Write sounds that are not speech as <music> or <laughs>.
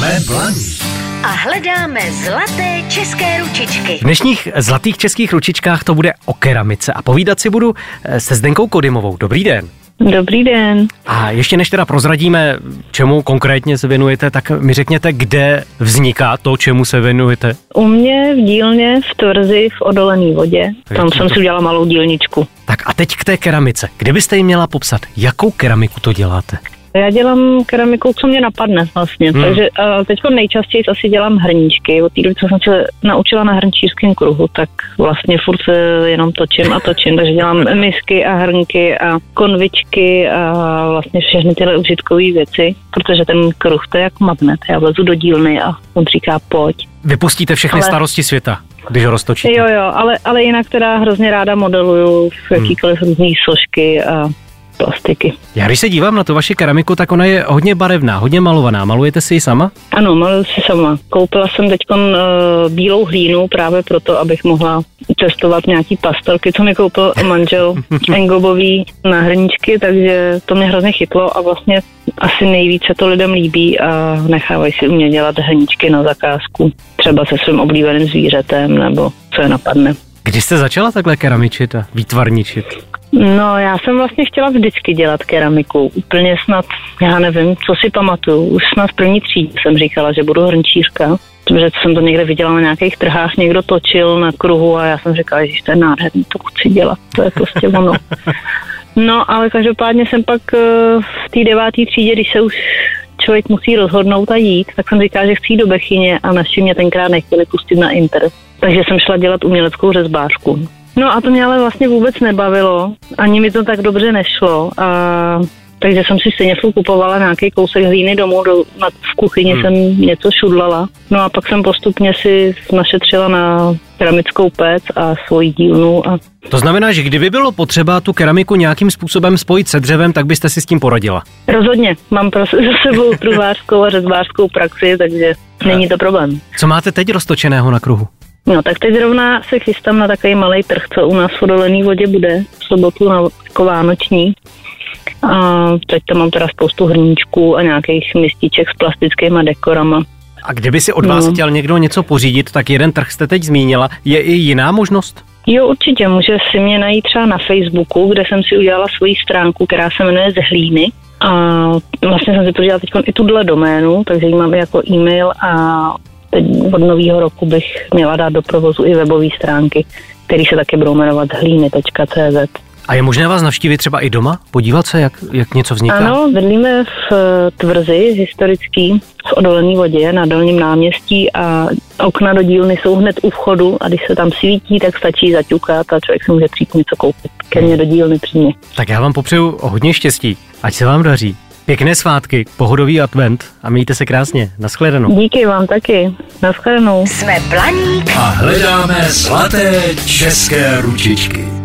Jsme blaní. A hledáme zlaté české ručičky. V dnešních zlatých českých ručičkách to bude o keramice a povídat si budu eh, se Zdenkou Kodymovou. Dobrý den. Dobrý den. A ještě než teda prozradíme, čemu konkrétně se věnujete, tak mi řekněte, kde vzniká to, čemu se věnujete. U mě v dílně v Tvrzi v odolené vodě. Tam to- jsem si udělala malou dílničku. Tak a teď k té keramice. Kdybyste jim měla popsat, jakou keramiku to děláte? Já dělám keramiku, co mě napadne vlastně. Hmm. Hmm. Takže uh, teď nejčastěji asi dělám hrníčky. Od té doby, co jsem se naučila na hrnčířském kruhu, tak vlastně furt se jenom točím a točím. Takže dělám misky a hrnky a konvičky a vlastně všechny tyhle užitkové věci, protože ten kruh to je jak magnet. Já vlezu do dílny a on říká pojď. Vypustíte všechny Ale- starosti světa, když ho roztočíte. Jo, jo, ale, ale jinak teda hrozně ráda modeluju v jakýkoliv různý sošky a plastiky. Já když se dívám na tu vaši keramiku, tak ona je hodně barevná, hodně malovaná. Malujete si ji sama? Ano, maluju si sama. Koupila jsem teď uh, bílou hlínu právě proto, abych mohla testovat nějaký pastelky, co mi koupil manžel <laughs> Engobový na hrníčky, takže to mě hrozně chytlo a vlastně asi nejvíce to lidem líbí a nechávají si u mě dělat hrníčky na zakázku. Třeba se svým oblíbeným zvířetem nebo co je napadne. Kdy jste začala takhle keramičit a výtvarničit? No, já jsem vlastně chtěla vždycky dělat keramiku. Úplně snad, já nevím, co si pamatuju. Už snad v první třídě jsem říkala, že budu hrnčířka. Protože jsem to někde viděla na nějakých trhách, někdo točil na kruhu a já jsem říkala, že to je nádherný, to chci dělat, to je prostě ono. <laughs> No, ale každopádně jsem pak eh, v té deváté třídě, když se už člověk musí rozhodnout a jít, tak jsem říkala, že chci jít do Bechyně a naši mě tenkrát nechtěli pustit na Inter. Takže jsem šla dělat uměleckou řezbářku. No a to mě ale vlastně vůbec nebavilo, ani mi to tak dobře nešlo. A takže jsem si stejně furt kupovala nějaký kousek hlíny domů, do, na, v kuchyni Hmm. jsem něco šudlala. No a pak jsem postupně si našetřila na keramickou pec a svoji dílnu a To znamená, že kdyby bylo potřeba tu keramiku nějakým způsobem spojit se dřevem, tak byste si s tím poradila. rozhodně mám prostě za sebou truhlářskou a řezbářskou praxi, takže není to problém. Co máte teď roztočeného na kruhu? No tak teď zrovna se chystám na takový malý trh, co u nás v odolený vodě bude, v sobotu na jako vánoční. A teď tam mám teda spoustu hrníčků a nějakých mističek s plastickýma dekorama. A kdyby si od vás No. chtěl někdo něco pořídit, tak jeden trh jste teď zmínila. Je i jiná možnost? Jo, určitě, může si mě najít třeba na Facebooku, kde jsem si udělala svoji stránku, která se jmenuje Z hlíny. A vlastně jsem si pořídila teď i tuhle doménu, takže ji mám jako e-mail a teď od nového roku bych měla dát do provozu i webové stránky, které se taky budou jmenovat zhlíny.cz. A je možné vás navštívit třeba i doma? Podívat se, jak, jak něco vzniká? Ano, bydlíme v eh, Tvrzi historický, v odolené vodě na dolním náměstí a okna do dílny jsou hned u vchodu a když se tam svítí, tak stačí zaťukat a člověk si může přijít něco koupit. Ke mně do dílny přímě. Tak já vám popřeju hodně štěstí. Ať se vám daří. Pěkné svátky, pohodový advent a mějte se krásně. Naschledanou. Díky vám taky. Naschledanou. Jsme Blaník A hledáme zlaté české ručičky.